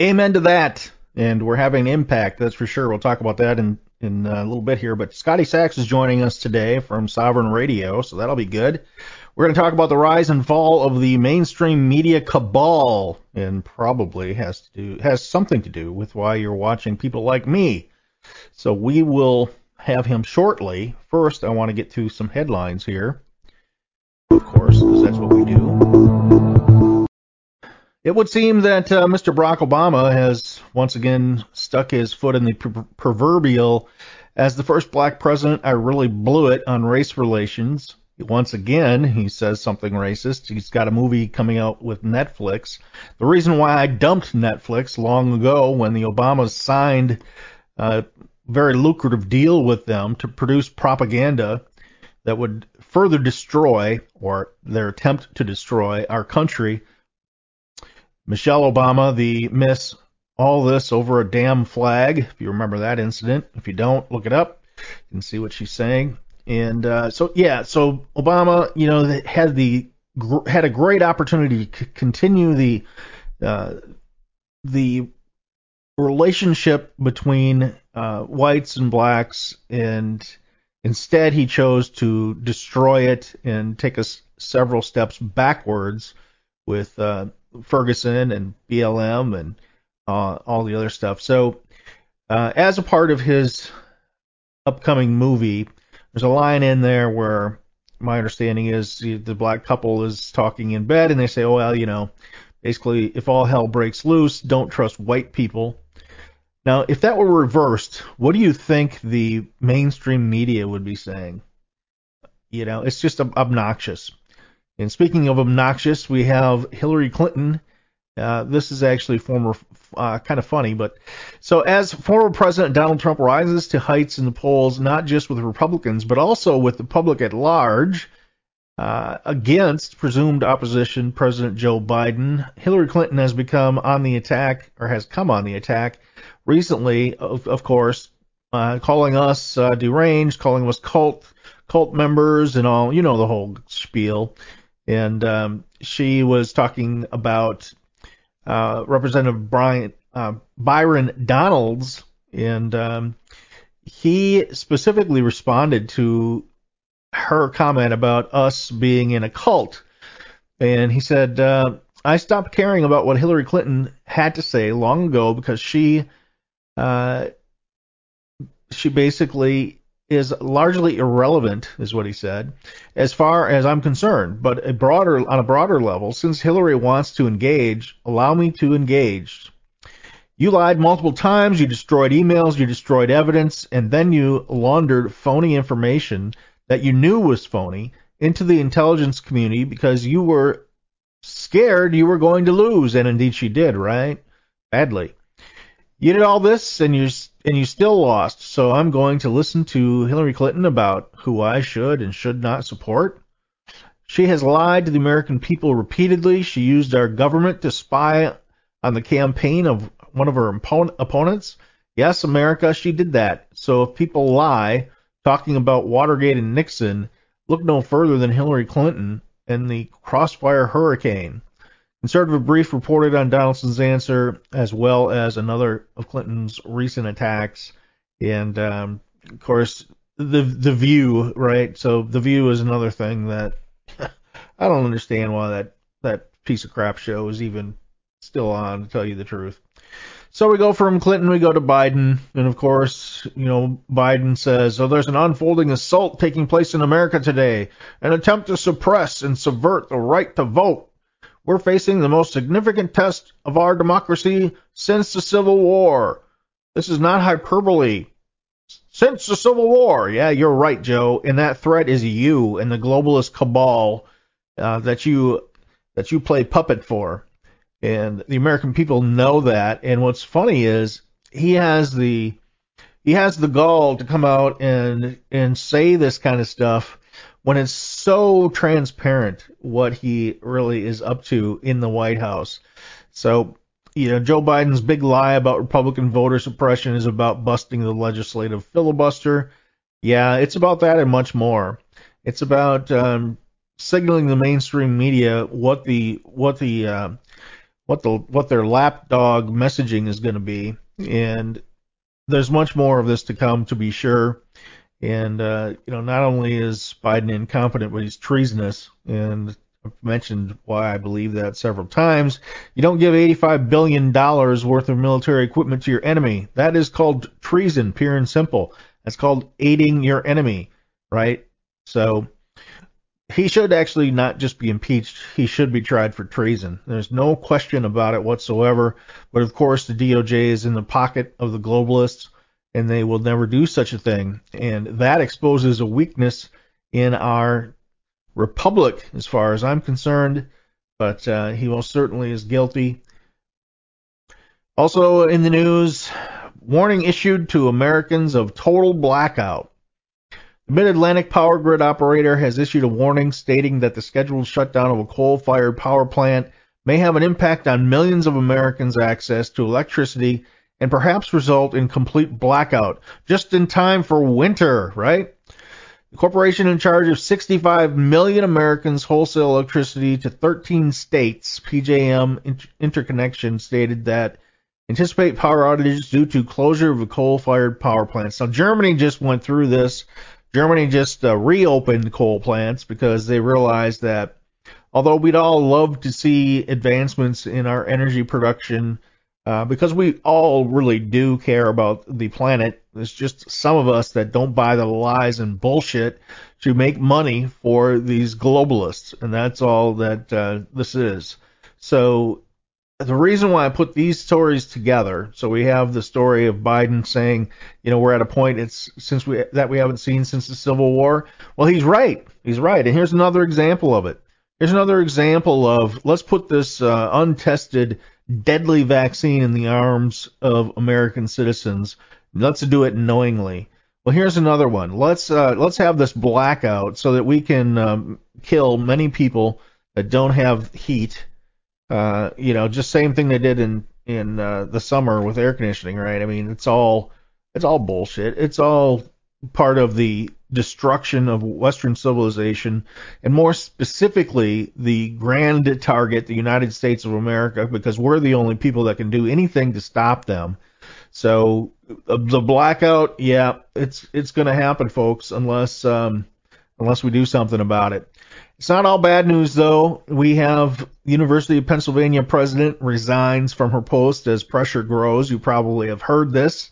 Amen to that. And we're having impact, that's for sure. We'll talk about that in, in a little bit here. But Scotty Sachs is joining us today from Sovereign Radio, so that'll be good. We're going to talk about the rise and fall of the mainstream media cabal, and probably has to do has something to do with why you're watching people like me. So we will have him shortly. First, I want to get to some headlines here, of course, because that's what we do. It would seem that uh, Mr. Barack Obama has once again stuck his foot in the pr- proverbial. As the first black president, I really blew it on race relations. Once again, he says something racist. He's got a movie coming out with Netflix. The reason why I dumped Netflix long ago when the Obamas signed a very lucrative deal with them to produce propaganda that would further destroy, or their attempt to destroy, our country. Michelle Obama, the Miss All This Over a Damn Flag, if you remember that incident. If you don't, look it up. Can see what she's saying. And uh, so yeah, so Obama, you know, had the had a great opportunity to continue the uh, the relationship between uh, whites and blacks, and instead he chose to destroy it and take us several steps backwards with uh, Ferguson and BLM and uh, all the other stuff. So, uh, as a part of his upcoming movie, there's a line in there where my understanding is the black couple is talking in bed and they say, oh, well, you know, basically, if all hell breaks loose, don't trust white people. Now, if that were reversed, what do you think the mainstream media would be saying? You know, it's just obnoxious. And speaking of obnoxious, we have Hillary Clinton uh, this is actually former, uh, kind of funny, but so as former President Donald Trump rises to heights in the polls, not just with Republicans, but also with the public at large, uh, against presumed opposition President Joe Biden, Hillary Clinton has become on the attack, or has come on the attack recently, of, of course, uh, calling us uh, deranged, calling us cult cult members, and all, you know, the whole spiel. And um, she was talking about uh, Representative uh, Byron Donalds, and um, he specifically responded to her comment about us being in a cult, and he said, uh, "I stopped caring about what Hillary Clinton had to say long ago because she." Uh, she basically is largely irrelevant, is what he said, as far as I'm concerned. But a broader, on a broader level, since Hillary wants to engage, allow me to engage. You lied multiple times, you destroyed emails, you destroyed evidence, and then you laundered phony information that you knew was phony into the intelligence community because you were scared you were going to lose, and indeed she did, right? Badly. You did all this, and you and you still lost. So I'm going to listen to Hillary Clinton about who I should and should not support. She has lied to the American people repeatedly. She used our government to spy on the campaign of one of her opponents. Yes, America, she did that. So if people lie, talking about Watergate and Nixon, look no further than Hillary Clinton and the Crossfire Hurricane. Conservative Brief reported on Donaldson's answer as well as another of Clinton's recent attacks, and um, of course the the View, right? So the View is another thing that I don't understand why that that piece of crap show is even still on, to tell you the truth. So we go from Clinton, we go to Biden, and of course, you know, Biden says, "Oh, there's an unfolding assault taking place in America today, an attempt to suppress and subvert the right to vote. We're facing the most significant test of our democracy since the Civil War. This is not hyperbole. Since the Civil War, yeah, you're right, Joe. And that threat is you and the globalist cabal uh, that you that you play puppet for." and the American people know that. And what's funny is he has the he has the gall to come out and and say this kind of stuff when it's so transparent what he really is up to in the White House. So, you know, Joe Biden's big lie about Republican voter suppression is about busting the legislative filibuster. Yeah, it's about that and much more. It's about um, signaling the mainstream media what the what the uh, what the what their lapdog messaging is going to be, and there's much more of this to come to be sure. And uh, you know, not only is Biden incompetent, but he's treasonous. And I've mentioned why I believe that several times. You don't give 85 billion dollars worth of military equipment to your enemy. That is called treason, pure and simple. That's called aiding your enemy, right? So he should actually not just be impeached, he should be tried for treason. There's no question about it whatsoever. But of course, the DOJ is in the pocket of the globalists, and they will never do such a thing. And that exposes a weakness in our republic, as far as I'm concerned. But uh, he most certainly is guilty. Also in the news, warning issued to Americans of total blackout. The Mid-Atlantic Power Grid operator has issued a warning stating that the scheduled shutdown of a coal-fired power plant may have an impact on millions of Americans' access to electricity and perhaps result in complete blackout just in time for winter, right? The corporation in charge of 65 million Americans wholesale electricity to 13 states, PJM Interconnection stated that anticipate power outages due to closure of coal-fired power plants. Now Germany just went through this Germany just uh, reopened coal plants because they realized that although we'd all love to see advancements in our energy production, uh, because we all really do care about the planet, there's just some of us that don't buy the lies and bullshit to make money for these globalists, and that's all that uh, this is. So the reason why I put these stories together, so we have the story of Biden saying, you know, we're at a point it's since we that we haven't seen since the Civil War. Well, he's right. He's right. And here's another example of it. Here's another example of let's put this uh, untested deadly vaccine in the arms of American citizens. Let's do it knowingly. Well, here's another one. Let's uh, let's have this blackout so that we can um, kill many people that don't have heat uh, you know, just same thing they did in in uh, the summer with air conditioning, right? I mean, it's all it's all bullshit. It's all part of the destruction of Western civilization, and more specifically, the grand target, the United States of America, because we're the only people that can do anything to stop them. So the blackout, yeah, it's it's going to happen, folks, unless um, unless we do something about it. It's not all bad news, though. We have University of Pennsylvania president resigns from her post as pressure grows. You probably have heard this.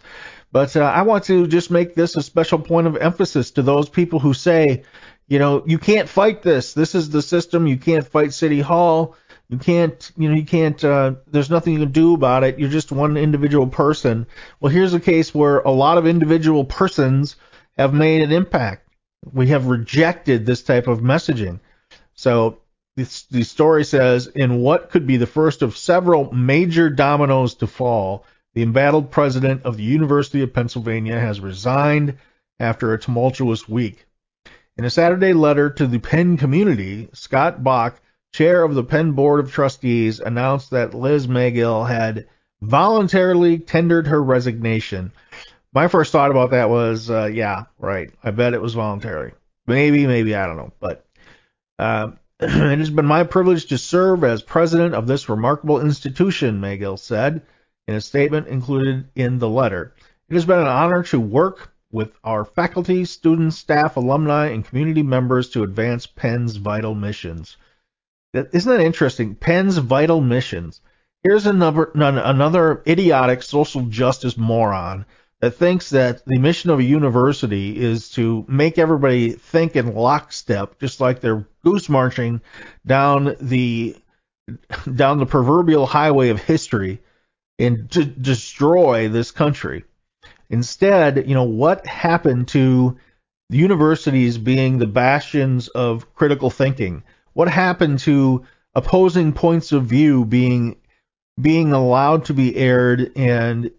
But uh, I want to just make this a special point of emphasis to those people who say, you know, you can't fight this. This is the system. You can't fight City Hall. You can't, you know, you can't, uh, there's nothing you can do about it. You're just one individual person. Well, here's a case where a lot of individual persons have made an impact. We have rejected this type of messaging. So the story says, in what could be the first of several major dominoes to fall, the embattled president of the University of Pennsylvania has resigned after a tumultuous week. In a Saturday letter to the Penn community, Scott Bok, chair of the Penn Board of Trustees, announced that Liz Magill had voluntarily tendered her resignation. My first thought about that was, uh, yeah, right. I bet it was voluntary. Maybe, maybe, I don't know. But uh, it has been my privilege to serve as president of this remarkable institution, Magill said in a statement included in the letter. It has been an honor to work with our faculty, students, staff, alumni, and community members to advance Penn's vital missions. Isn't that interesting? Penn's vital missions. here's another another idiotic social justice moron that thinks that the mission of a university is to make everybody think in lockstep, just like they're goose marching down the down the proverbial highway of history and to destroy this country. Instead, you know, what happened to universities being the bastions of critical thinking? What happened to opposing points of view being being allowed to be aired and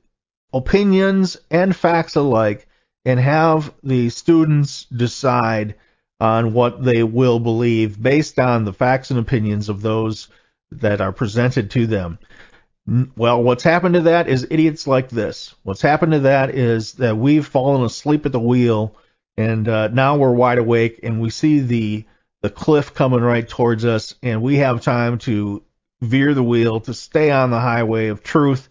opinions and facts alike and have the students decide on what they will believe based on the facts and opinions of those that are presented to them. Well, what's happened to that is idiots like this. What's happened to that is that we've fallen asleep at the wheel, and uh, now we're wide awake, and we see the the cliff coming right towards us, and we have time to veer the wheel to stay on the highway of truth,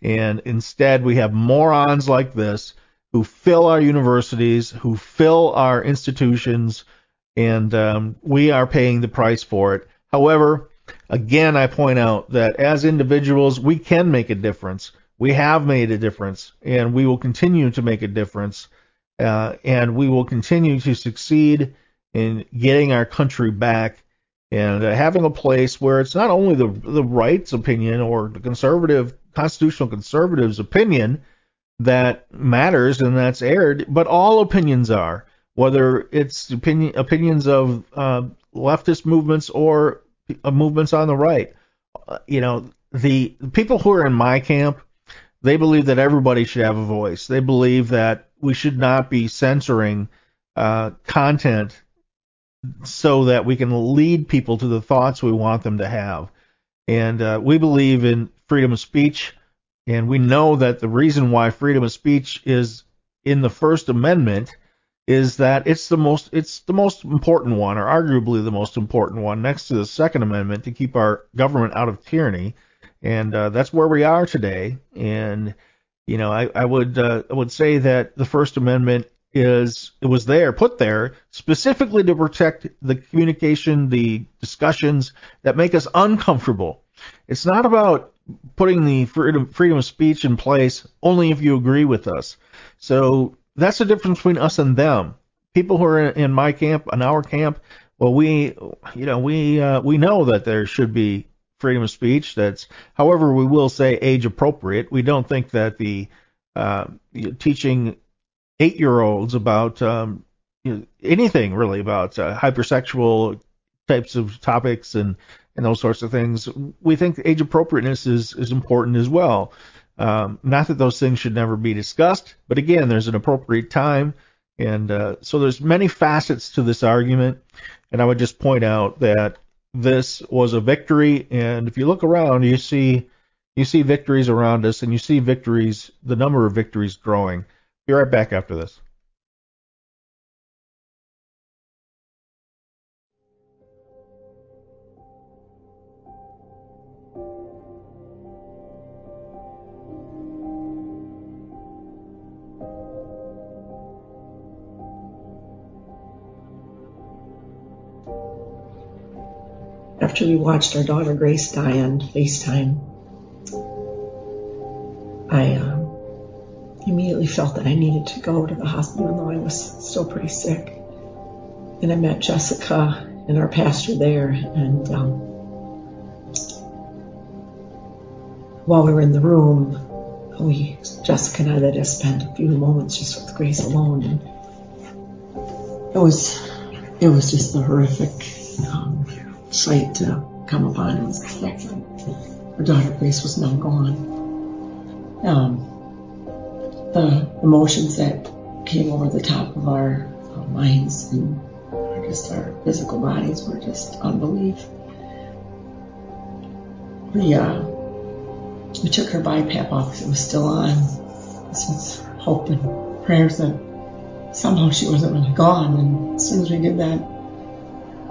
and instead we have morons like this who fill our universities, who fill our institutions, and um, we are paying the price for it. However, Again, I point out that as individuals, we can make a difference. We have made a difference, and we will continue to make a difference. Uh, and we will continue to succeed in getting our country back and uh, having a place where it's not only the the right's opinion or the conservative constitutional conservatives opinion that matters and that's aired, but all opinions are, whether it's opinion opinions of uh, leftist movements or movements on the right. Uh, you know, the, the people who are in my camp, they believe that everybody should have a voice. They believe that we should not be censoring uh, content so that we can lead people to the thoughts we want them to have. And uh, we believe in freedom of speech, and we know that the reason why freedom of speech is in the First Amendment is that it's the most it's the most important one, or arguably the most important one, next to the Second Amendment, to keep our government out of tyranny, and uh, that's where we are today. And you know, I, I would uh, I would say that the First Amendment is it was there, put there specifically to protect the communication, the discussions that make us uncomfortable. It's not about putting the freedom freedom of speech in place only if you agree with us. So that's the difference between us and them. People who are in my camp, in our camp, well, we, you know, we uh, we know that there should be freedom of speech. That's, however, we will say age appropriate. We don't think that the uh, teaching eight year olds about um, you know, anything really about uh, hypersexual types of topics and and those sorts of things. We think age appropriateness is is important as well. Um, not that those things should never be discussed, but again, there's an appropriate time, and uh, so there's many facets to this argument. And I would just point out that this was a victory, and if you look around, you see you see victories around us, and you see victories, the number of victories growing. Be right back after this. After we watched our daughter Grace die on FaceTime, I um, immediately felt that I needed to go to the hospital, even though I was still pretty sick. And I met Jessica and our pastor there, and um, while we were in the room, we Jessica and I let us spend a few moments just with Grace alone, and it was it was just a horrific um, sight to come upon us. Our daughter Grace was now gone. Um, the emotions that came over the top of our, our minds and just our physical bodies were just unbelief. We uh, we took her BiPAP off because it was still on. This was hope and prayers that somehow she wasn't really gone. And as soon as we did that,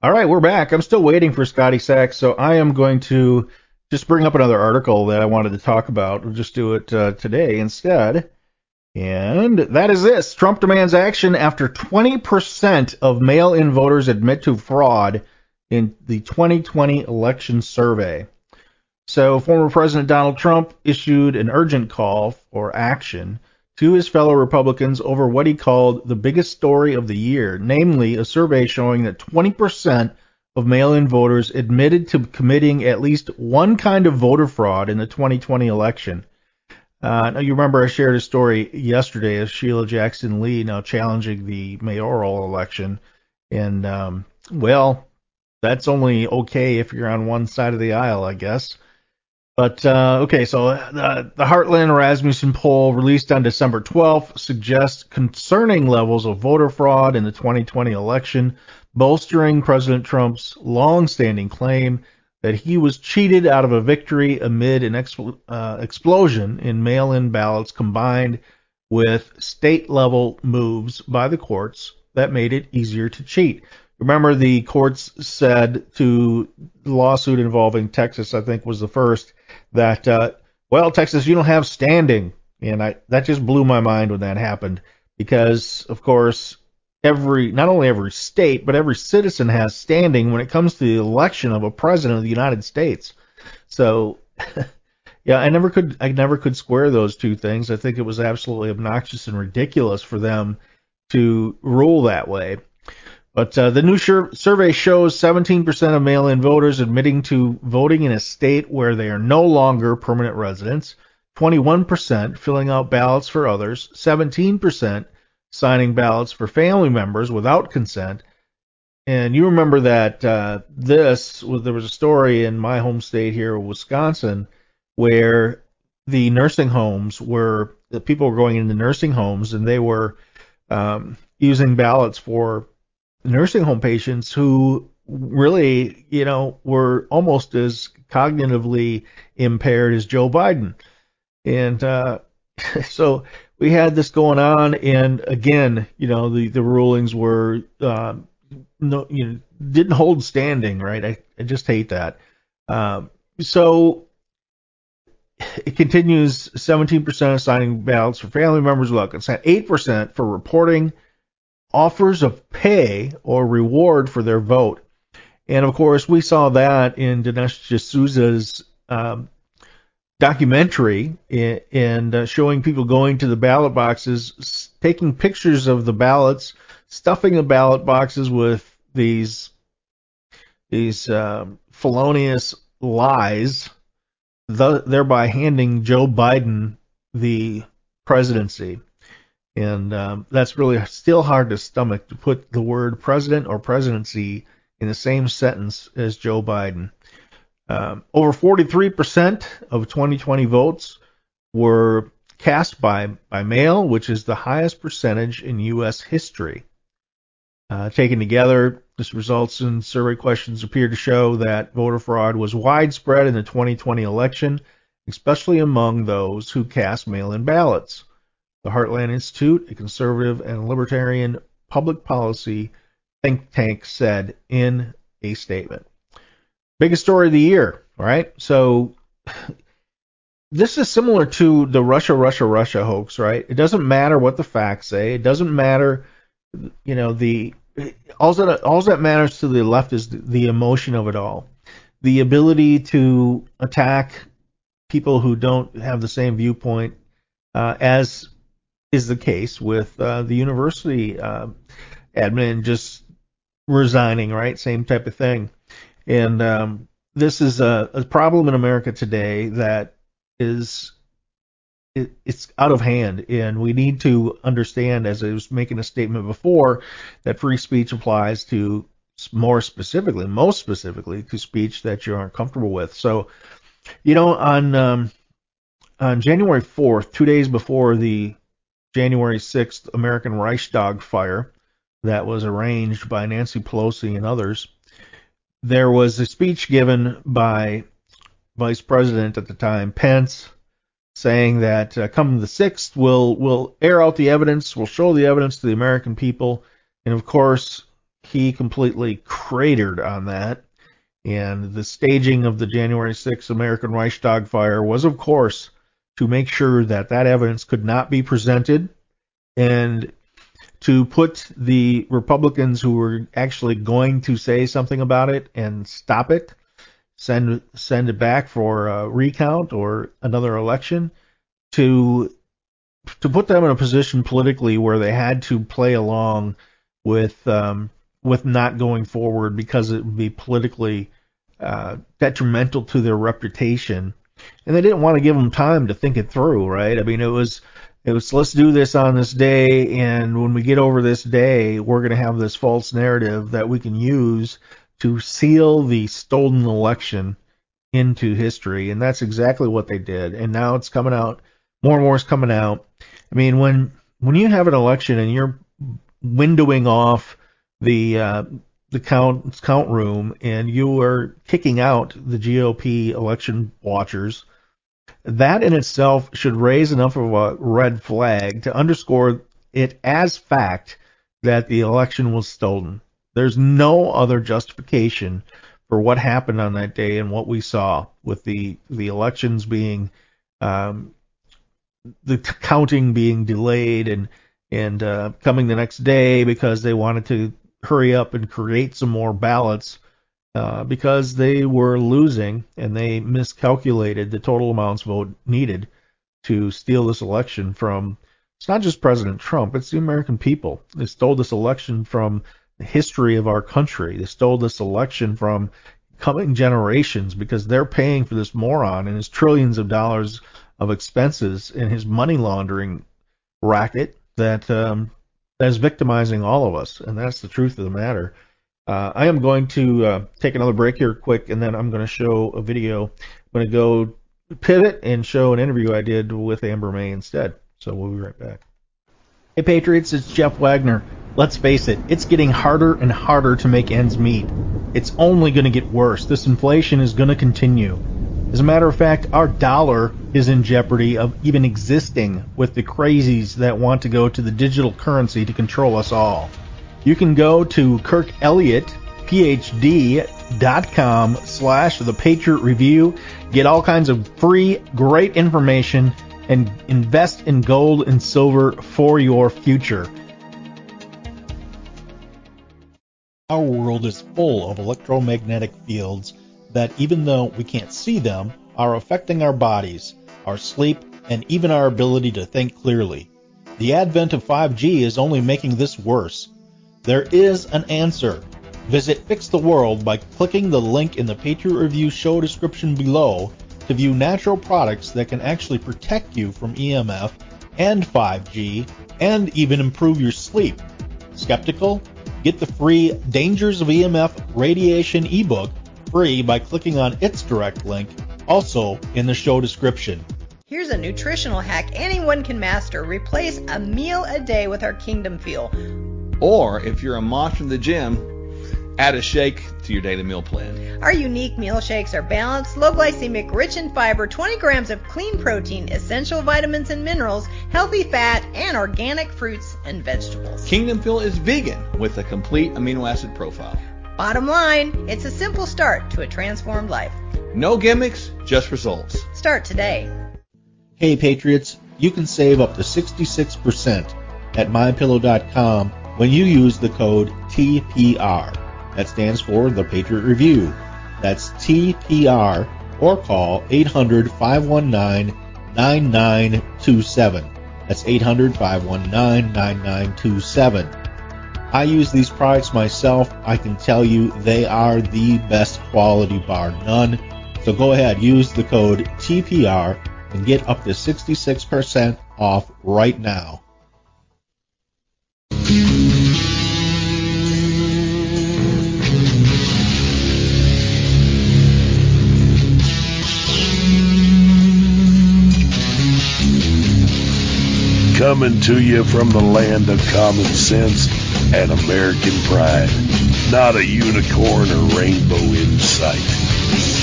All right, we're back. I'm still waiting for Scotty Sachs, so I am going to just bring up another article that I wanted to talk about. We'll just do it uh, today instead. And that is this Trump demands action after 20% of mail in voters admit to fraud in the 2020 election survey. So, former President Donald Trump issued an urgent call for action to his fellow Republicans over what he called the biggest story of the year, namely a survey showing that 20% of mail in voters admitted to committing at least one kind of voter fraud in the 2020 election. Uh, now you remember I shared a story yesterday of Sheila Jackson Lee now challenging the mayoral election, and um, well, that's only okay if you're on one side of the aisle, I guess. But uh, okay, so uh, the Heartland Rasmussen poll released on December 12th suggests concerning levels of voter fraud in the 2020 election, bolstering President Trump's long-standing claim that he was cheated out of a victory amid an uh, explosion in mail-in ballots combined with state-level moves by the courts that made it easier to cheat. Remember, the courts said to the lawsuit involving Texas, I think was the first, that, uh, well, Texas, you don't have standing. And I, that just blew my mind when that happened because, of course, every, not only every state, but every citizen has standing when it comes to the election of a president of the United States. So, yeah, I never could, I never could square those two things. I think it was absolutely obnoxious and ridiculous for them to rule that way. But uh, the new survey shows 17% of mail in voters admitting to voting in a state where they are no longer permanent residents, 21% filling out ballots for others, 17% signing ballots for family members without consent. And you remember that uh, this was there was a story in my home state here, Wisconsin, where the nursing homes were the people were going into nursing homes and they were um, using ballots for nursing home patients who really, you know, were almost as cognitively impaired as Joe Biden. And uh, so we had this going on, and again, you know, the, the rulings were uh, no, you know, didn't hold standing, right? I, I just hate that. Um, so it continues 17% of signing ballots for family members without consent, 8% for reporting offers of pay or reward for their vote. And of course, we saw that in Dinesh D'Souza's um, documentary and uh, showing people going to the ballot boxes, taking pictures of the ballots, stuffing the ballot boxes with these these um, felonious lies, thereby handing Joe Biden the presidency. And um, that's really still hard to stomach to put the word president or presidency in the same sentence as Joe Biden. Um, over 43% of 2020 votes were cast by, by mail, which is the highest percentage in U.S. history. Uh, taken together, this results in survey questions appear to show that voter fraud was widespread in the 2020 election, especially among those who cast mail in ballots the Heartland Institute, a conservative and libertarian public policy think tank, said in a statement. Biggest story of the year, right? So this is similar to the Russia, Russia, Russia hoax, right? It doesn't matter what the facts say. It doesn't matter, you know, the all that all that matters to the left is the, emotion of it all, the ability to attack people who don't have the same viewpoint uh, as is the case with uh, the university uh, admin just resigning, right? Same type of thing. And um, this is a, a, problem in America today that is it, it's out of hand, and we need to understand, as I was making a statement before, that free speech applies to more specifically, most specifically, to speech that you aren't comfortable with. So, you know, on um, on January 4th, two days before the January 6th American Reichstag fire that was arranged by Nancy Pelosi and others, there was a speech given by Vice President at the time, Pence, saying that uh, come the 6th, we'll, we'll air out the evidence, we'll show the evidence to the American people. And of course, he completely cratered on that. And the staging of the January 6th American Reichstag fire was, of course, to make sure that that evidence could not be presented and to put the Republicans who were actually going to say something about it and stop it, send send it back for a recount or another election, to to put them in a position politically where they had to play along with um, with not going forward because it would be politically uh, detrimental to their reputation, and they didn't want to give them time to think it through, right? I mean, it was it was let's do this on this day, and when we get over this day, we're going to have this false narrative that we can use to seal the stolen election into history, and that's exactly what they did. And now it's coming out, more and more is coming out. I mean, when when you have an election and you're windowing off the uh, the count count room and you are kicking out the GOP election watchers, that in itself should raise enough of a red flag to underscore it as fact that the election was stolen. There's no other justification for what happened on that day and what we saw with the the elections being um, the counting being delayed and and uh, coming the next day because they wanted to hurry up and create some more ballots uh, because they were losing and they miscalculated the total amounts vote needed to steal this election from it's not just President Trump, it's the American people. They stole this election from the history of our country. They stole this election from coming generations because they're paying for this moron and his trillions of dollars of expenses and his money laundering racket that um, that is victimizing all of us, and that's the truth of the matter. Uh, I am going to uh, take another break here quick, and then I'm going to show a video. I'm going to go pivot and show an interview I did with Amber May instead. So we'll be right back. Hey Patriots, it's Jeff Wagner. Let's face it, it's getting harder and harder to make ends meet. It's only going to get worse. This inflation is going to continue. As a matter of fact, our dollar is in jeopardy of even existing with the crazies that want to go to the digital currency to control us all. You can go to kirkelliottphd.com slash the Patriot Review, get all kinds of free, great information, and invest in gold and silver for your future. Our world is full of electromagnetic fields that, even though we can't see them, are affecting our bodies, our sleep, and even our ability to think clearly. The advent of 5G is only making this worse. There is an answer. Visit Fix the World by clicking the link in the Patriot Review show description below to view natural products that can actually protect you from EMF and 5G and even improve your sleep. Skeptical? Get the free Dangers of EMF Radiation ebook free by clicking on its direct link, also in the show description. Here's a nutritional hack anyone can master. Replace a meal a day with our Kingdom Fuel. Or if you're a monster in the gym, add a shake to your daily meal plan. Our unique meal shakes are balanced, low glycemic, rich in fiber, 20 grams of clean protein, essential vitamins and minerals, healthy fat, and organic fruits and vegetables. Kingdom Fuel is vegan with a complete amino acid profile. Bottom line, it's a simple start to a transformed life. No gimmicks, just results. Start today. Hey Patriots, you can save up to 66% at mypillow.com when you use the code TPR. That stands for the Patriot Review. That's TPR or call 800 519 9927. That's 800 519 9927. I use these products myself. I can tell you they are the best quality bar none. So go ahead, use the code TPR and get up to 66% off right now. Coming to you from the land of common sense and American pride. Not a unicorn or rainbow in sight.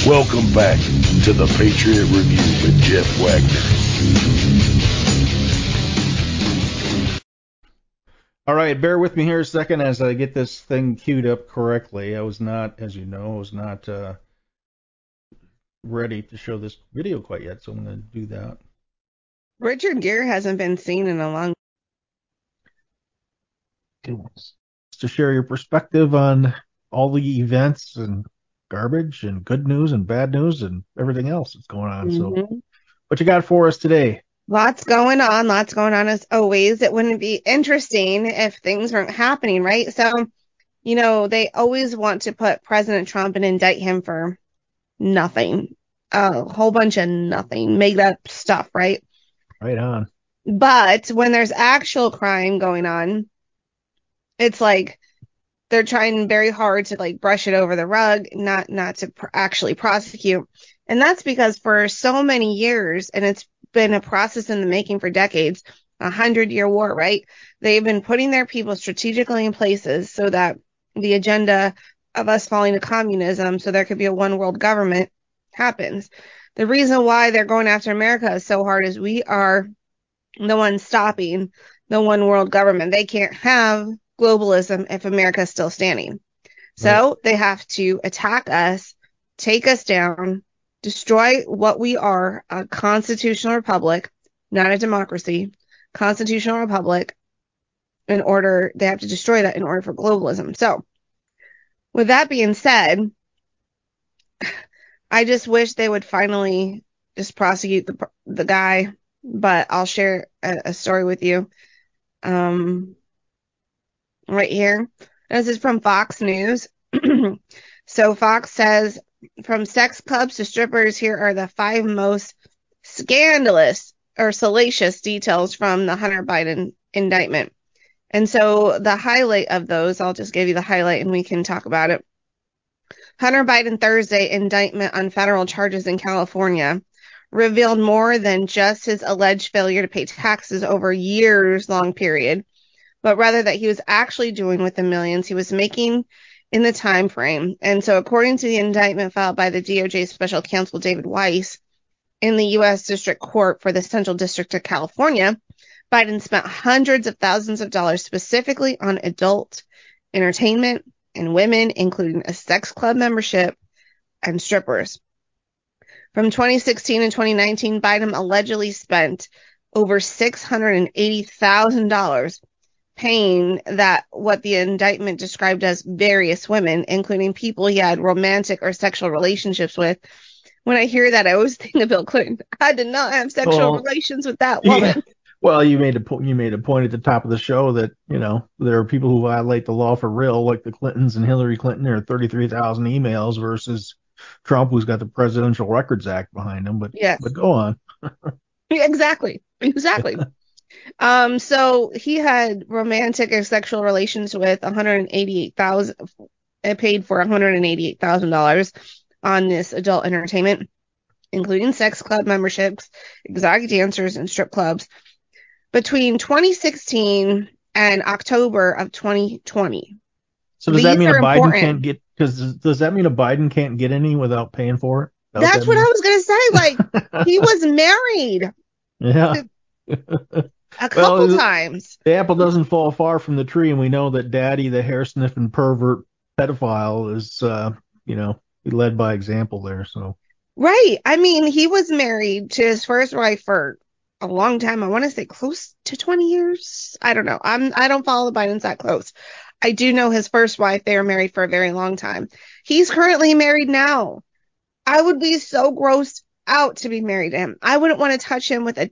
Welcome back to the Patriot Review with Jeff Wagner. All right, bear with me here a second as I get this thing queued up correctly. I was not, as you know, I was not uh, ready to show this video quite yet, so I'm going to do that. Richard Gere hasn't been seen in a long to share your perspective on all the events and garbage and good news and bad news and everything else that's going on. Mm-hmm. So, what you got for us today? Lots going on, lots going on as always. It wouldn't be interesting if things weren't happening, right? So, you know, they always want to put President Trump and indict him for nothing. A whole bunch of nothing, made up stuff, right? Right on. But when there's actual crime going on, it's like they're trying very hard to like brush it over the rug, not not to pr- actually prosecute. And that's because for so many years, and it's been a process in the making for decades, a hundred year war, right? They've been putting their people strategically in places so that the agenda of us falling to communism, so there could be a one world government, happens. The reason why they're going after America so hard is we are the ones stopping the one world government. They can't have globalism if America is still standing. So right. they have to attack us, take us down, destroy what we are a constitutional republic, not a democracy, constitutional republic. In order, they have to destroy that in order for globalism. So, with that being said, I just wish they would finally just prosecute the the guy. But I'll share a, a story with you. Um, right here. This is from Fox News. so Fox says from sex clubs to strippers, here are the five most scandalous or salacious details from the Hunter Biden indictment. And so the highlight of those, I'll just give you the highlight and we can talk about it. Hunter Biden Thursday indictment on federal charges in California revealed more than just his alleged failure to pay taxes over years long period, but rather that he was actually doing with the millions he was making in the time frame. And so according to the indictment filed by the DOJ special counsel David Weiss in the US District Court for the Central District of California, Biden spent hundreds of thousands of dollars specifically on adult entertainment and women, including a sex club membership and strippers. From 2016 and 2019, Biden allegedly spent over $680,000 paying that what the indictment described as various women, including people he had romantic or sexual relationships with. When I hear that, I always think of Bill Clinton. I did not have sexual well, relations with that woman. Yeah. Well, you made a point. You made a point at the top of the show that you know there are people who violate the law for real, like the Clintons and Hillary Clinton. There are 33,000 emails versus Trump, who's got the Presidential Records Act behind him. But yes. but go on. exactly, exactly. Um, so he had romantic or sexual relations with 188,000, uh, paid for 188,000 dollars on this adult entertainment, including sex club memberships, exotic dancers, and strip clubs between 2016 and October of 2020. So does These that mean a Biden important. can't get because does that mean a Biden can't get any without paying for it? That That's what, what I was gonna say. Like he was married. Yeah. a couple well, times. The apple doesn't fall far from the tree, and we know that Daddy, the hair sniffing pervert pedophile, is uh, you know, led by example there. So. Right. I mean, he was married to his first wife for a long time. I want to say close to 20 years. I don't know. I'm I don't follow the Bidens that close. I do know his first wife. They were married for a very long time. He's currently married now. I would be so grossed out to be married to him. I wouldn't want to touch him with a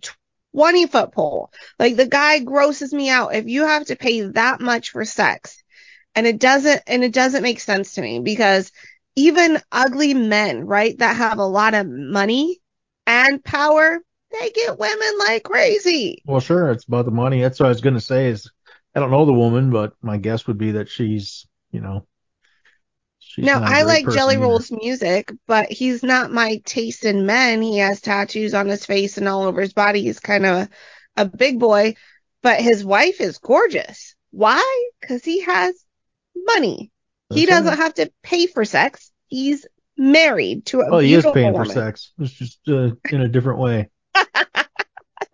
20 foot pole. Like the guy grosses me out. If you have to pay that much for sex and it doesn't, and it doesn't make sense to me because even ugly men, right, that have a lot of money and power, they get women like crazy. Well, sure. It's about the money. That's what I was going to say is I don't know the woman, but my guess would be that she's, you know, she's now I like Jelly. Roll's music, but he's not my taste in men. He has tattoos on his face and all over his body. He's kind of a, a big boy, but his wife is gorgeous. Why? Because he has money. That's he doesn't right. have to pay for sex. He's married to a well, he is paying woman. for sex. It's just uh, in a different way.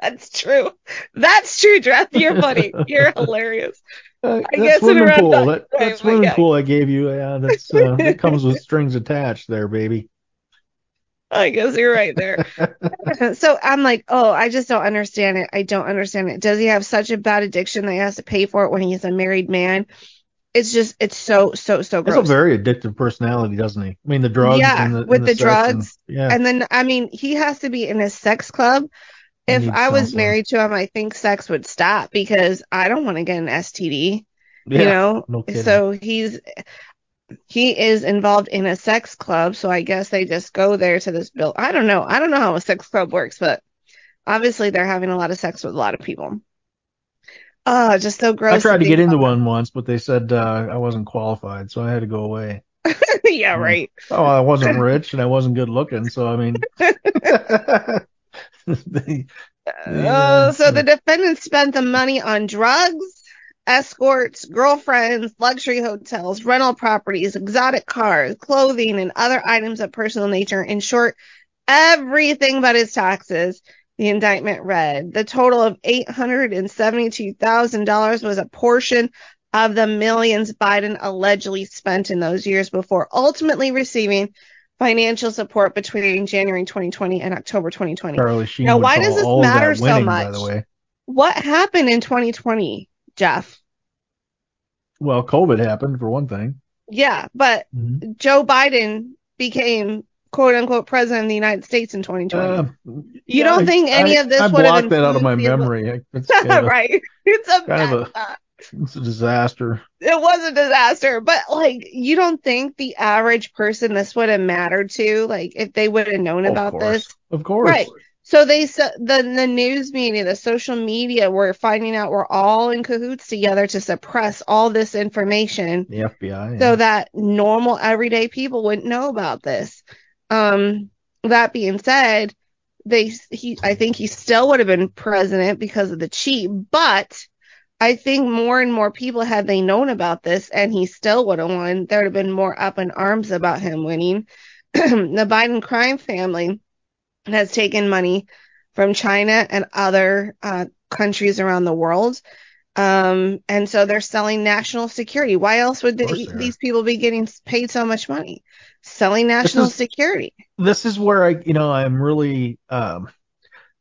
That's true. That's true, Drew. You're funny. You're hilarious. Uh, I guess swimming pool. That, that, that swimming pool I gave you, yeah, that's uh, it comes with strings attached there, baby. I guess you're right there. so I'm like, oh, I just don't understand it. I don't understand it. Does he have such a bad addiction that he has to pay for it when he's a married man? It's just, it's so, so, so gross. He's a very addictive personality, doesn't he? I mean, the drugs. Yeah, the, with the, the drugs. And, yeah. And then, I mean, he has to be in a sex club if I was married to him, I think sex would stop because I don't want to get an STD. Yeah, you know, no so he's he is involved in a sex club, so I guess they just go there to this bill. I don't know. I don't know how a sex club works, but obviously they're having a lot of sex with a lot of people. Oh, just so gross. I tried to get into one once, but they said uh, I wasn't qualified, so I had to go away. yeah, right. Oh, I wasn't rich and I wasn't good looking, so I mean. they- Oh, so the defendant spent the money on drugs, escorts, girlfriends, luxury hotels, rental properties, exotic cars, clothing, and other items of personal nature. In short, everything but his taxes. The indictment read the total of $872,000 was a portion of the millions Biden allegedly spent in those years before ultimately receiving financial support between January 2020 and October 2020. Charlie Sheen Now, why does this all of that matter so winning, much? What happened in 2020, Jeff? well, COVID happened for one thing. Yeah, but Mhm. Joe Biden became quote unquote president of the United States in 2020. Uh, you don't think any I, of this I would have that out of my memory. It's kind of, right. It's a, kind of mess. A, it's a disaster. it was a disaster, but like you don't think the average person this would have mattered to, like if they would have known of about course, this. of course. Right. So they the the news media, the social media, were finding out we're all in cahoots together to suppress all this information The FBI. so yeah. that normal everyday people wouldn't know about this. Um, that being said, they he I think he still would have been president because of the cheat, but I think more and more people had they known about this and he still would have won, there would have been more up in arms about him winning. the Biden crime family has taken money from China and other uh, countries around the world. Um, and so they're selling national security. Why else would they, these people be getting paid so much money? Selling national is- security. this is where I, you know, I'm really um,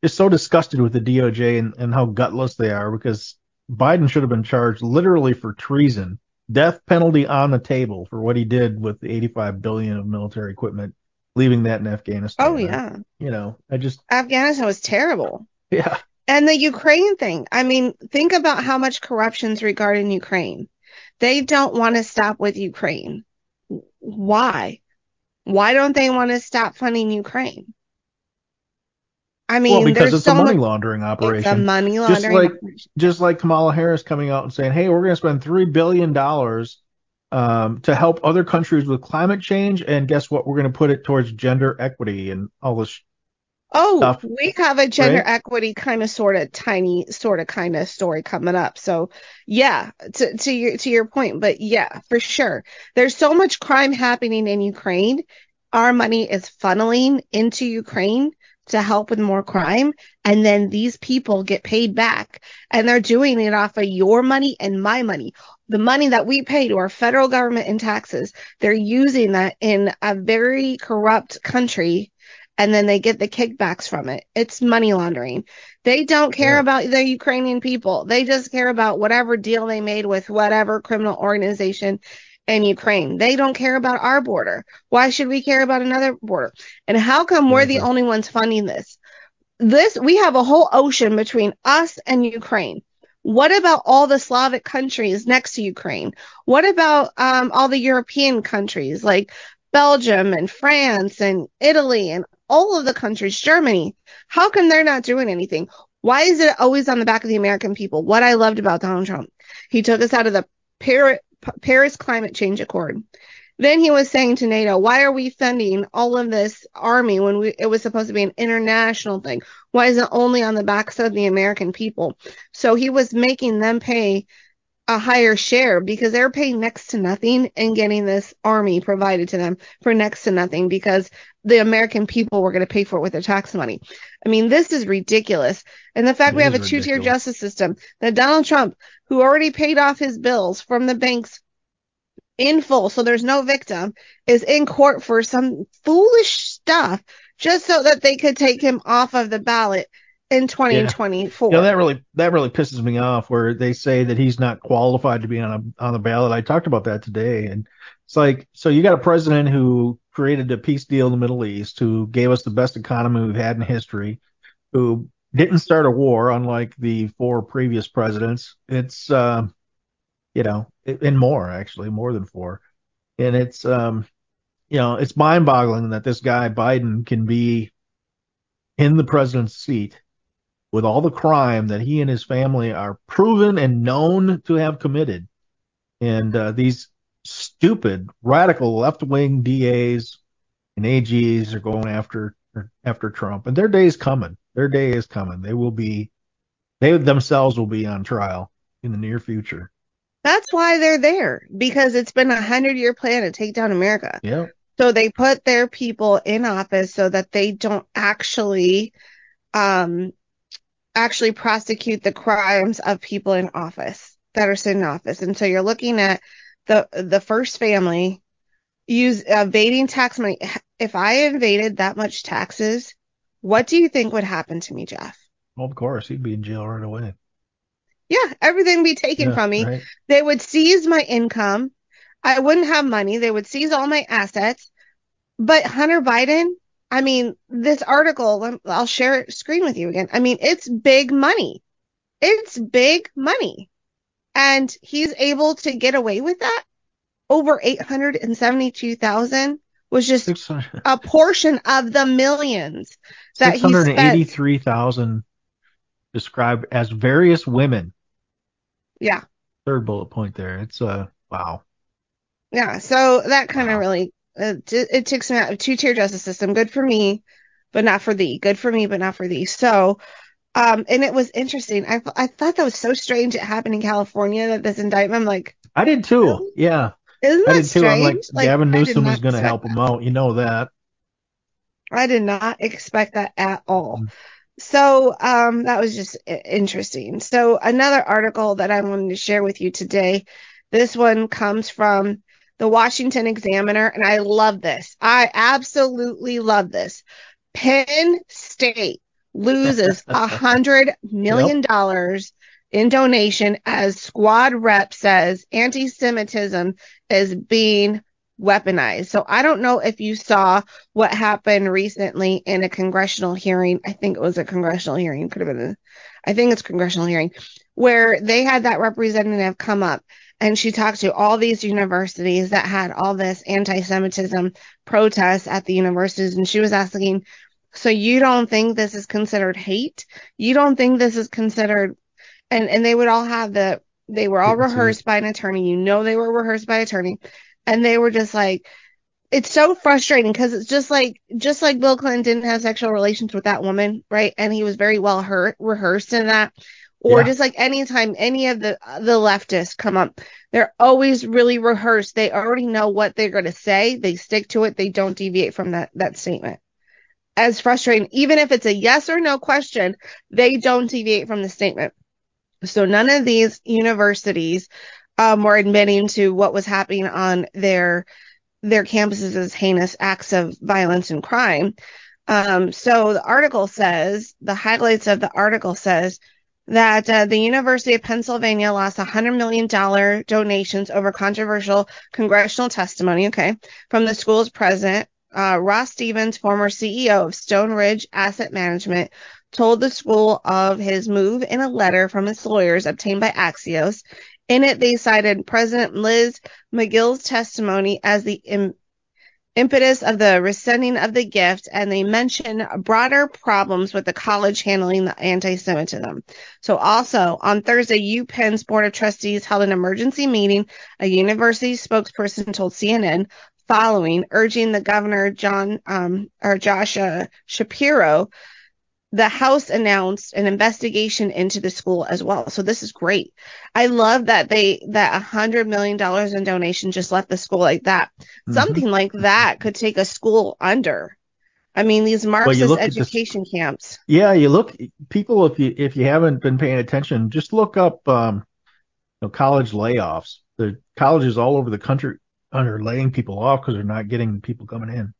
just so disgusted with the DOJ and, and how gutless they are because Biden should have been charged literally for treason, death penalty on the table for what he did with the 85 billion of military equipment, leaving that in Afghanistan. Oh I- yeah. you know, I just, Afghanistan was terrible. yeah, And the Ukraine thing. I mean, think about how much corruption's regarding Ukraine. They don't want to stop with Ukraine. Why? Why don't they want to stop funding Ukraine? I mean, well, because there's it's so a money much, laundering it's a operation. money Just laundering like, operation. just like Kamala Harris coming out and saying, "Hey, we're going to spend three billion dollars um, to help other countries with climate change, and guess what? We're going to put it towards gender equity and all this." Oh, stuff, we have a gender right? equity kind of sort of tiny sort of kind of story coming up. So yeah, to to your to your point, but yeah, for sure. There's so much crime happening in Ukraine. Our money is funneling into Ukraine to help with more crime, and then these people get paid back, and they're doing it off of your money and my money. The money that we pay to our federal government in taxes, they're using that in a very corrupt country and then they get the kickbacks from it. It's money laundering. They don't care Yeah. about the Ukrainian people. They just care about whatever deal they made with whatever criminal organization in Ukraine. They don't care about our border. Why should we care about another border? And how come we're the only ones funding this? This we have a whole ocean between us and Ukraine. What about all the Slavic countries next to Ukraine? What about um, all the European countries like Belgium and France and Italy and all of the countries, Germany? How come they're not doing anything? Why is it always on the back of the American people? What I loved about Donald Trump, he took us out of the Paris, Climate Change Accord. Then he was saying to NATO, why are we funding all of this army when we, it was supposed to be an international thing? Why is it only on the backs of the American people? So he was making them pay a higher share because they're paying next to nothing and getting this army provided to them for next to nothing because the American people were going to pay for it with their tax money. I mean, this is ridiculous. And the fact It we have a two tier justice system that Donald Trump, who already paid off his bills from the banks in full, so there's no victim, is in court for some foolish stuff just so that they could take him off of the ballot in 2024. You know, that really that really pisses me off where they say that he's not qualified to be on a on the ballot. I talked about that today and it's like so you got a president who created a peace deal in the Middle East, who gave us the best economy we've had in history, who didn't start a war, unlike the four previous presidents. It's, uh, you know, and more actually, more than four. And it's, um, you know, it's mind boggling that this guy Biden can be in the president's seat with all the crime that he and his family are proven and known to have committed. And uh, these stupid, radical left wing DAs and AGs are going after after Trump, and their day is coming. Their day is coming. They will be, they themselves will be on trial in the near future. That's why they're there because it's been a hundred year plan to take down America. Yeah. So they put their people in office so that they don't actually, um, actually prosecute the crimes of people in office that are sitting in office. And so you're looking at the the first family use uh, evading tax money. If I invaded that much taxes, what do you think would happen to me, Jeff? Well, of course, he'd be in jail right away. Yeah, everything would be taken Yeah, from me. right. They would seize my income. I wouldn't have money. They would seize all my assets. But Hunter Biden, I mean, this article, I'll share it screen with you again. I mean, it's big money. It's big money. And he's able to get away with that. Over 872,000 was just a portion of the millions that he spent. 683,000 described as various women. Yeah. Third bullet point there. It's uh wow. Yeah, so that kind of really it, it takes me out of two tier justice system. Good for me, but not for thee. Good for me, but not for thee. So, um, and it was interesting. I I thought that was so strange. It happened in California that this indictment. I'm like, I did too. Yeah. isn't I that did too. I'm strange? like, Gavin Newsom was going to help him out. You know that. I did not expect that at all. Mm. So um, that was just interesting. So another article that I wanted to share with you today. This one comes from the Washington Examiner, and I love this. I absolutely love this. Penn State loses a hundred million dollars in donation as squad rep says anti-Semitism is being weaponized. So I don't know if you saw what happened recently in a congressional hearing. I think it was a congressional hearing. Could have been a, I think it's congressional hearing where they had that representative come up and she talked to all these universities that had all this anti-Semitism protests at the universities. And she was asking, so you don't think this is considered hate? You don't think this is considered, and, and they would all have the, they were all Didn't see it. rehearsed by an attorney. You know, they were rehearsed by an attorney and they were just like, it's so frustrating because it's just like just like Bill Clinton didn't have sexual relations with that woman, right? And he was very well hurt, rehearsed in that. Or Yeah. just like anytime any of the the leftists come up, they're always really rehearsed. They already know what they're going to say. They stick to it. They don't deviate from that that statement. As frustrating, even if it's a yes or no question, they don't deviate from the statement. So none of these universities um, were admitting to what was happening on their their campuses as heinous acts of violence and crime. Um, so the article says the highlights of the article says that uh, the University of Pennsylvania lost $100 million donations over controversial congressional testimony, okay, from the school's president. Uh, Ross Stevens, former CEO of Stone Ridge Asset Management, told the school of his move in a letter from his lawyers obtained by Axios. In it, they cited President Liz Magill's testimony as the impetus of the rescinding of the gift, and they mention broader problems with the college handling the anti-Semitism. So also on Thursday, UPenn's Board of Trustees held an emergency meeting. A university spokesperson told CNN following, urging the governor John um, or Josh uh, Shapiro. The House announced an investigation into the school as well. So this is great. I love that they that a hundred million dollars in donation just left the school like that. Mhm. Something like that could take a school under. I mean, these Marxist this- education camps. Yeah, you look people if you if you haven't been paying attention, just look up um you know, college layoffs. The colleges all over the country are laying people off because they're not getting people coming in.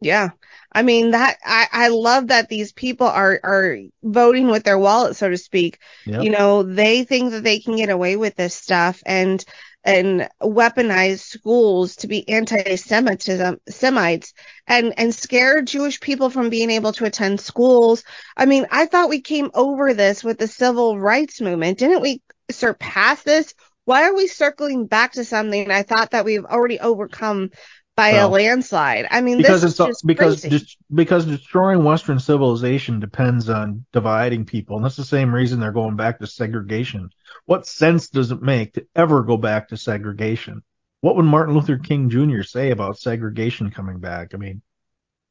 Yeah. I mean that I, I love that these people are are voting with their wallet, so to speak. Yep. You know, they think that they can get away with this stuff and and weaponize schools to be anti-Semitism, Semites, and and scare Jewish people from being able to attend schools. I mean, I thought we came over this with the civil rights movement. Didn't we surpass this? Why are we circling back to something I thought that we've already overcome by well, a landslide? I mean, because it's just because dis- because destroying Western civilization depends on dividing people, and that's the same reason they're going back to segregation what sense does it make to ever go back to segregation? What would Martin Luther King Jr. say about segregation coming back? I mean,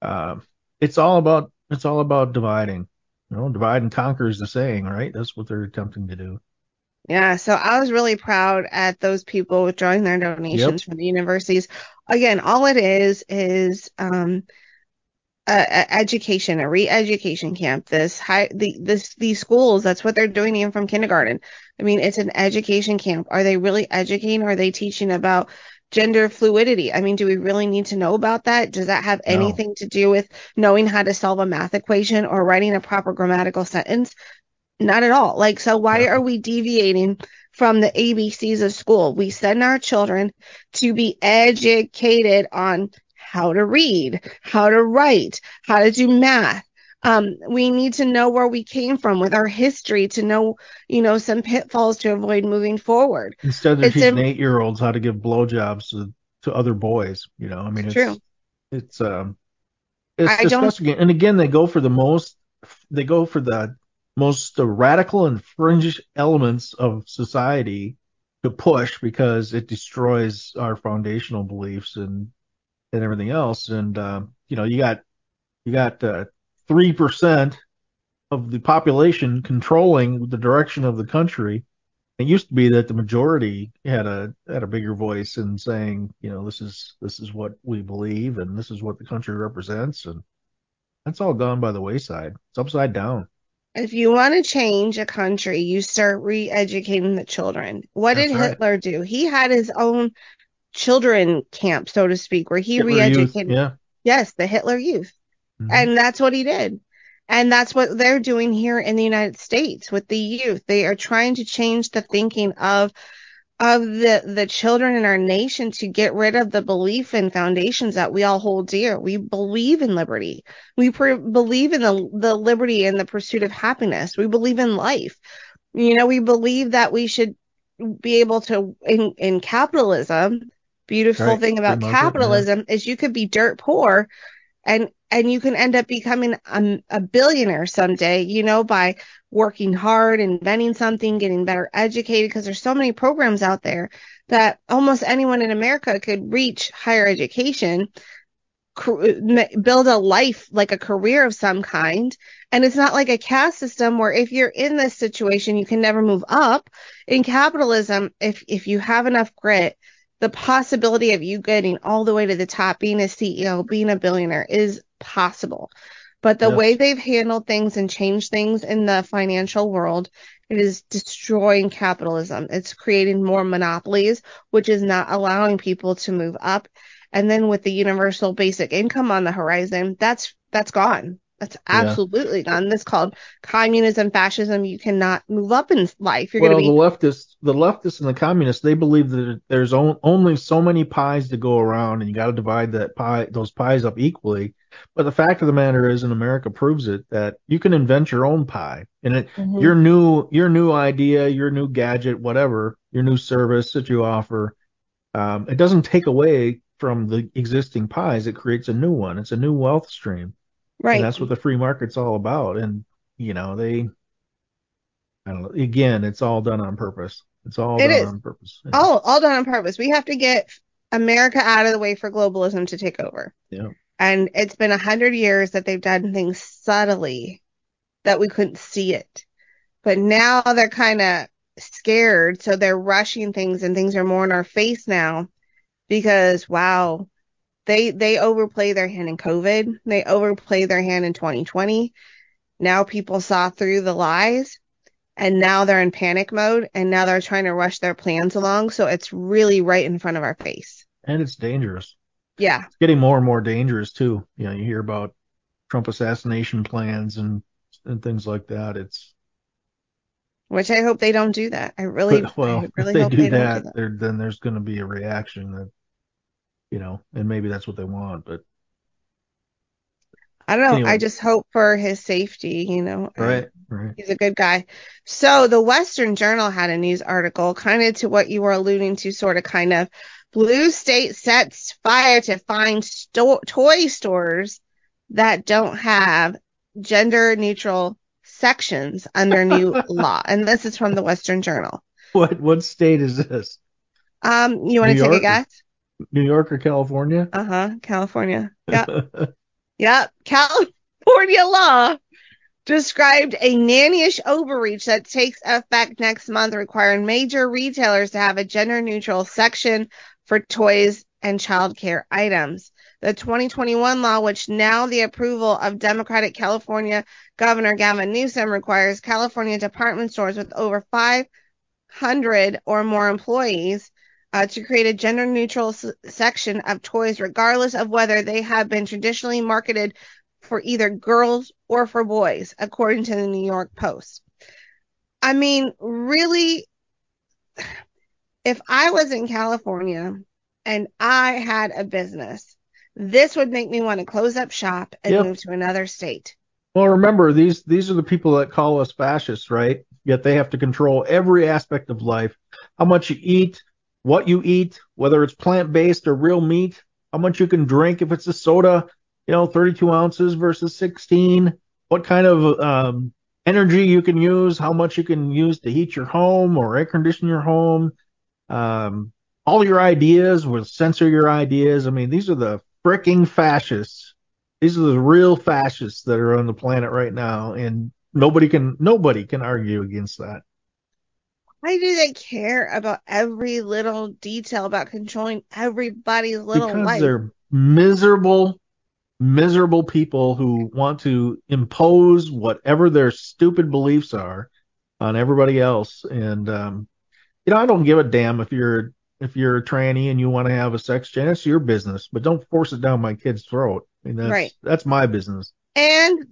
uh, it's all about it's all about dividing. You know, divide and conquer is the saying, right? That's what they're attempting to do. Yeah, so I was really proud at those people withdrawing their donations yep. from the universities. Again, all it is is um, a, a education, a re-education camp. This high, the this these schools, that's what they're doing even from kindergarten. I mean, it's an education camp. Are they really educating? Are they teaching about gender fluidity? I mean, do we really need to know about that? Does that have no. anything to do with knowing how to solve a math equation or writing a proper grammatical sentence? Not at all. Like, so why are we deviating from the ABCs of school? We send our children to be educated on how to read, how to write, how to do math. Um, we need to know where we came from with our history to know, you know, some pitfalls to avoid moving forward. Instead of teaching eight year olds how to give blowjobs to, to other boys, you know, I mean, it's, true. It's, um, it's I disgusting. Don't... And again, they go for the most, they go for the most radical and fringe elements of society to push because it destroys our foundational beliefs and and everything else. And uh, you know, you got you got uh, three uh, percent of the population controlling the direction of the country. It used to be that the majority had a had a bigger voice in saying, you know, this is this is what we believe and this is what the country represents, and that's all gone by the wayside. It's upside down. If you want to change a country, you start re-educating the children. What That's did Hitler do? He had his own children camp, so to speak, where he Hitler re-educated. Youth, yeah. Yes, the Hitler Youth, mm-hmm. and that's what he did. And that's what they're doing here in the United States with the youth. They are trying to change the thinking of of the the children in our nation to get rid of the belief and foundations that we all hold dear. We believe in liberty. We pre- believe in the the liberty and the pursuit of happiness. We believe in life. You know, we believe that we should be able to in in capitalism beautiful right. thing about capitalism yeah. is you could be dirt poor and and you can end up becoming a, a, billionaire someday you know by working hard and inventing something getting better educated because there's so many programs out there that almost anyone in america could reach higher education build a life like a career of some kind and it's not like a caste system where if you're in this situation you can never move up in capitalism if if you have enough grit the possibility of you getting all the way to the top, being a CEO, being a billionaire is possible. But the yes. way they've handled things and changed things in the financial world, it is destroying capitalism. It's creating more monopolies, which is not allowing people to move up. And then with the universal basic income on the horizon, that's that's gone. That's absolutely yeah. gone. This called communism, fascism. You cannot move up in life. You're well, going to be the leftists, the leftists and the communists. They believe that there's only so many pies to go around, and you got to divide that pie, those pies up equally. But the fact of the matter is, and America proves it, that you can invent your own pie, and it, mm-hmm. your new, your new idea, your new gadget, whatever, your new service that you offer, um, it doesn't take away from the existing pies. It creates a new one. It's a new wealth stream. Right. And that's what the free market's all about. And, you know, they, I don't know, again, it's all done on purpose. It's all it done is. on purpose. Yeah. All, all done on purpose. We have to get America out of the way for globalism to take over. Yeah. And it's been a hundred years that they've done things subtly that we couldn't see it. But now they're kind of scared. So they're rushing things and things are more in our face now because wow, they they overplay their hand in COVID. They overplay their hand in 2020. Now people saw through the lies and now they're in panic mode and now they're trying to rush their plans along. So it's really right in front of our face. And it's dangerous. Yeah. It's getting more and more dangerous too. You know, you hear about Trump assassination plans and and things like that. It's Which I hope they don't do that. I really, But, well, I really if they hope do they that, don't do that. there then there's going to be a reaction that, you know, and maybe that's what they want. But I don't know. Anyway. I just hope for his safety, you know. Right, right. He's a good guy. So the Western Journal had a news article kind of to what you were alluding to, sort of kind of. Blue State sets fire to find sto- toy stores that don't have gender neutral sections under new law. And this is from the Western Journal. What what state is this? Um, you want to take a guess? New York or California? Uh huh. California. Yep. Yep. California law described a nannyish overreach that takes effect next month, requiring major retailers to have a gender neutral section for toys and childcare items. The 2021 law, which now the approval of Democratic California Governor Gavin Newsom requires California department stores with over 500 or more employees uh, to create a gender neutral s- section of toys, regardless of whether they have been traditionally marketed for either girls or for boys, according to the New York Post. I mean, really, if I was in California and I had a business, this would make me want to close up shop and Yep. move to another state. Well, remember these these are the people that call us fascists, right? Yet they have to control every aspect of life. How much you eat, what you eat, whether it's plant-based or real meat, how much you can drink if it's a soda, you know, 32 ounces versus 16, what kind of um, energy you can use, how much you can use to heat your home or air condition your home, um, all your ideas, will censor your ideas. I mean, these are the fricking fascists. These are the real fascists that are on the planet right now, and nobody can nobody can argue against that. Why do they care about every little detail about controlling everybody's little because life? they're miserable, miserable people who want to impose whatever their stupid beliefs are on everybody else. And um, you know, I don't give a damn if you're if you're a tranny and you want to have a sex change. That's your business, but don't force it down my kid's throat. I mean, that's Right. that's my business. And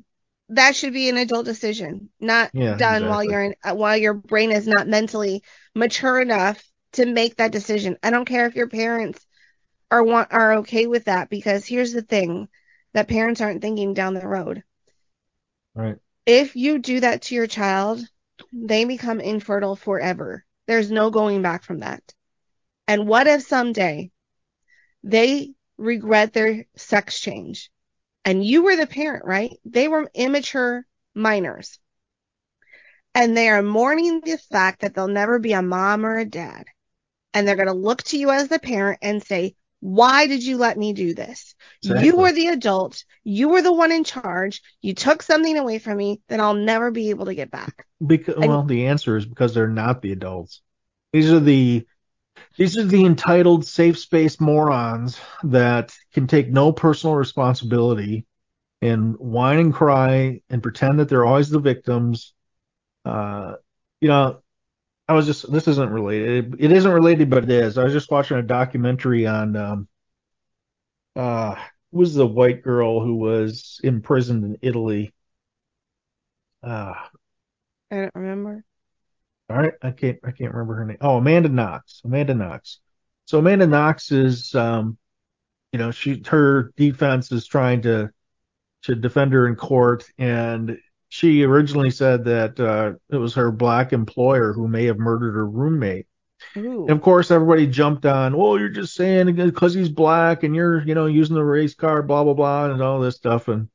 that should be an adult decision, not Yeah, done while you're in uh, while your brain is not mentally mature enough to make that decision. I don't care if your parents are want are okay with that because here's the thing that parents aren't thinking down the road. Right. If you do that to your child, they become infertile forever. There's no going back from that. And what if someday they regret their sex change and you were the parent, right? They were immature minors. And they are mourning the fact that they'll never be a mom or a dad. And they're going to look to you as the parent and say, why did you let me do this? Exactly. You were the adult. You were the one in charge. You took something away from me that I'll never be able to get back. Because And- well, the answer is because they're not the adults. These are the these are the entitled safe space morons that can take no personal responsibility and whine and cry and pretend that they're always the victims. Uh, you know, I was just this isn't related. It isn't related, but it is. I was just watching a documentary on um, uh, who was the white girl who was imprisoned in Italy. Uh, I don't remember. All right, I can't I can't remember her name. Oh, Amanda Knox. Amanda Knox. So Amanda Knox is um you know, she her defense is trying to to defend her in court and she originally said that uh it was her black employer who may have murdered her roommate. And of course everybody jumped on, well, you're just saying because he's black and you're, you know, using the race card, blah blah blah and all this stuff and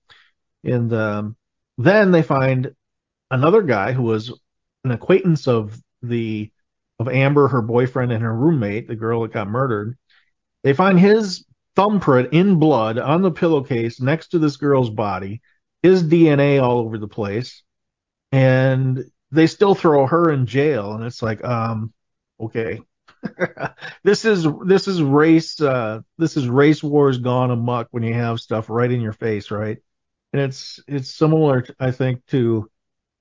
and um then they find another guy who was an acquaintance of the of Amber, her boyfriend, and her roommate, the girl that got murdered. They find his thumbprint in blood on the pillowcase next to this girl's body, his DNA all over the place, and they still throw her in jail. And it's like, um, okay, this is this is race uh, this is race wars gone amok when you have stuff right in your face, right? And it's it's similar, I think, to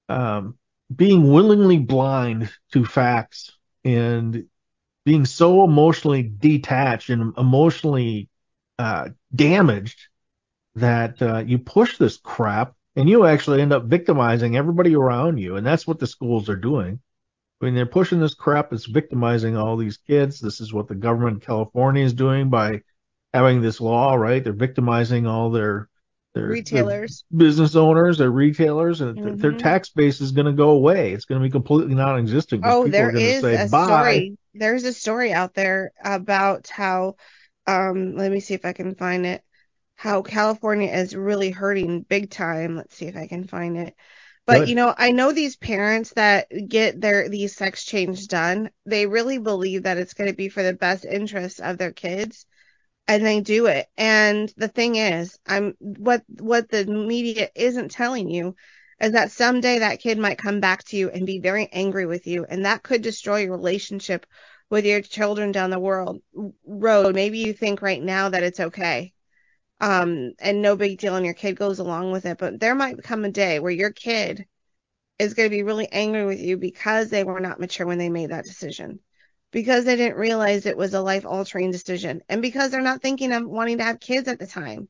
um, being willingly blind to facts and being so emotionally detached and emotionally uh, damaged that uh, you push this crap and you actually end up victimizing everybody around you. And that's what the schools are doing. I mean, they're pushing this crap. It's victimizing all these kids. This is what the government in California is doing by having this law, right? They're victimizing all their their, Retailers. their business owners, they're retailers, and mm-hmm. their tax base is going to go away. It's going to be completely non-existent. Oh, there is say, a Bye. story. There's a story out there about how. Um, let me see if I can find it. How California is really hurting big time. Let's see if I can find it. But Good. you know, I know these parents that get their these sex change done, they really believe that it's going to be for the best interest of their kids and they do it. And the thing is, I'm what what the media isn't telling you is that someday that kid might come back to you and be very angry with you and that could destroy your relationship with your children down the world road. Maybe you think right now that it's okay um, and no big deal, and your kid goes along with it. But there might come a day where your kid is going to be really angry with you because they were not mature when they made that decision, because they didn't realize it was a life altering decision, and because they're not thinking of wanting to have kids at the time.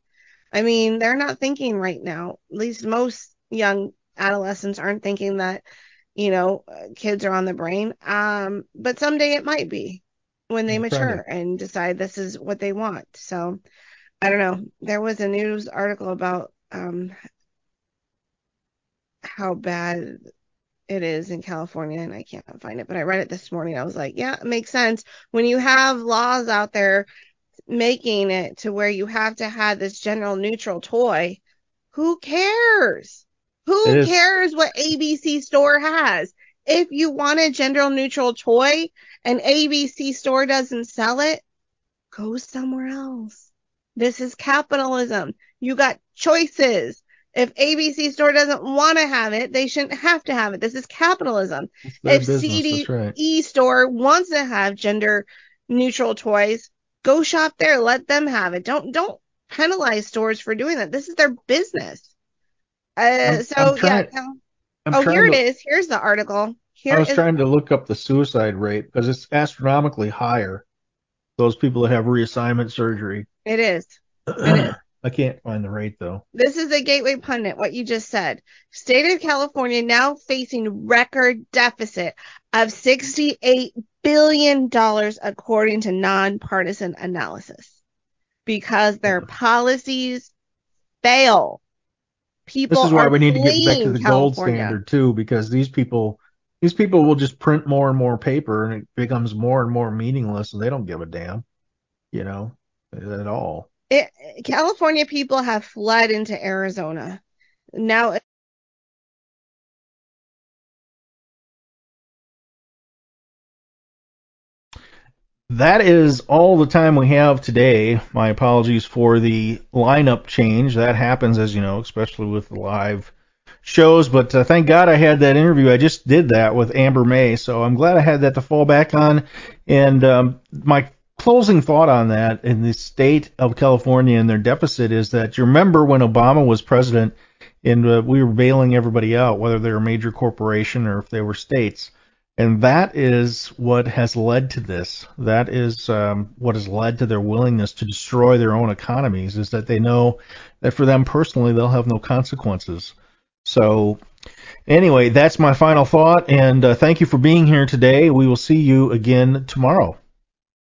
I mean, they're not thinking right now. At least most young adolescents aren't thinking that, you know, kids are on the brain. Um, but someday it might be when they mature and decide this is what they want. So I don't know. There was a news article about um, how bad it is in California, and I can't find it, but I read it this morning. I was like, yeah, it makes sense. When you have laws out there making it to where you have to have this general neutral toy, who cares? Who cares what ABC store has? If you want a gender neutral toy and ABC store doesn't sell it, go somewhere else. This is capitalism. You got choices. If ABC store doesn't want to have it, they shouldn't have to have it. This is capitalism. If business, CDE right. store wants to have gender neutral toys, go shop there. Let them have it. Don't don't penalize stores for doing that. This is their business. Uh, I'm, so I'm trying, yeah. oh, here to, it is. Here's the article. Here I was is, trying to look up the suicide rate because it's astronomically higher. Those people that have reassignment surgery it is. It is. I can't find the rate though. This is a gateway pundit, what you just said. State of California now facing record deficit of $68 billion according to nonpartisan analysis because their policies fail. People this is why we need to get back to the California. gold standard too, because these people these people will just print more and more paper and it becomes more and more meaningless and they don't give a damn. You know? at all. It, California people have fled into Arizona. Now that is all the time we have today. My apologies for the lineup change. That happens, as you know, especially with live shows. But uh, thank God I had that interview. I just did that with Amber May, so I'm glad I had that to fall back on. And um, my closing thought on that in the state of California and their deficit is that you remember when Obama was president and uh, we were bailing everybody out, whether they were a major corporation or if they were states. And that is what has led to this. That is um, what has led to their willingness to destroy their own economies, is that they know that for them personally, they'll have no consequences. So, anyway, that's my final thought. And uh, thank you for being here today. We will see you again tomorrow.